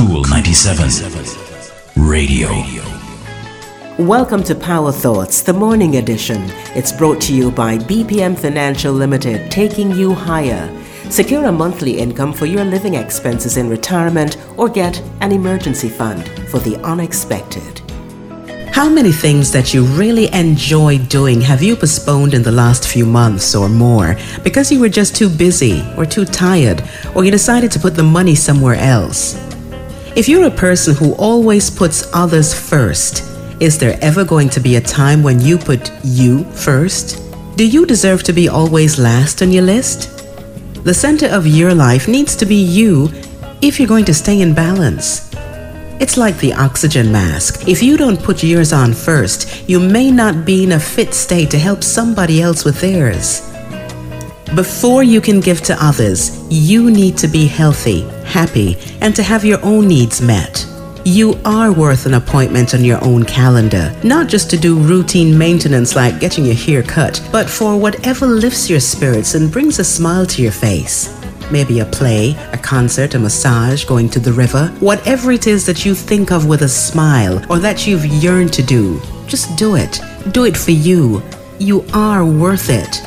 Cool 97 Radio. Welcome to Power Thoughts, the morning edition. It's brought to you by BPM Financial Limited, taking you higher. Secure a monthly income for your living expenses in retirement or get an emergency fund for the unexpected. How many things that you really enjoy doing have you postponed in the last few months or more because you were just too busy or too tired or you decided to put the money somewhere else? If you're a person who always puts others first, is there ever going to be a time when you put you first? Do you deserve to be always last on your list? The center of your life needs to be you if you're going to stay in balance. It's like the oxygen mask. If you don't put yours on first, you may not be in a fit state to help somebody else with theirs. Before you can give to others, you need to be healthy, happy, and to have your own needs met. You are worth an appointment on your own calendar, not just to do routine maintenance like getting your hair cut, but for whatever lifts your spirits and brings a smile to your face. Maybe a play, a concert, a massage, going to the river, whatever it is that you think of with a smile or that you've yearned to do, just do it. Do it for you. You are worth it.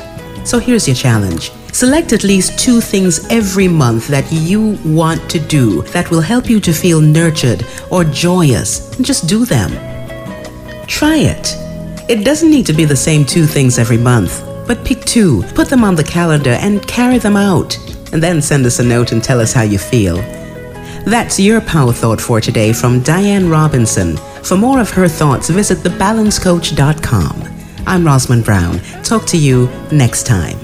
So here's your challenge Select at least two things every month that you want to do that will help you to feel nurtured or joyous, and just do them. Try it. It doesn't need to be the same two things every month, but pick two, put them on the calendar, and carry them out. And then send us a note and tell us how you feel. That's your power thought for today from Diane Robinson. For more of her thoughts, visit thebalancecoach.com. I'm Rosalind Brown. Talk to you next time.